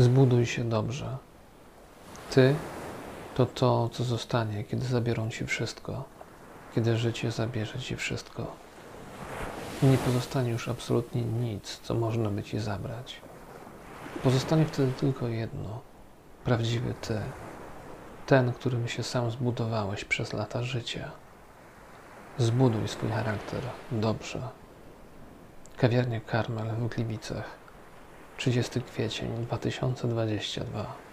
Zbuduj się dobrze. Ty to to, co zostanie, kiedy zabiorą ci wszystko, kiedy życie zabierze ci wszystko. I nie pozostanie już absolutnie nic, co można by ci zabrać. Pozostanie wtedy tylko jedno: prawdziwy ty. Ten, którym się sam zbudowałeś przez lata życia. Zbuduj swój charakter dobrze. Kawiarnia Karmel w Gliwicach. 30 kwiecień 2022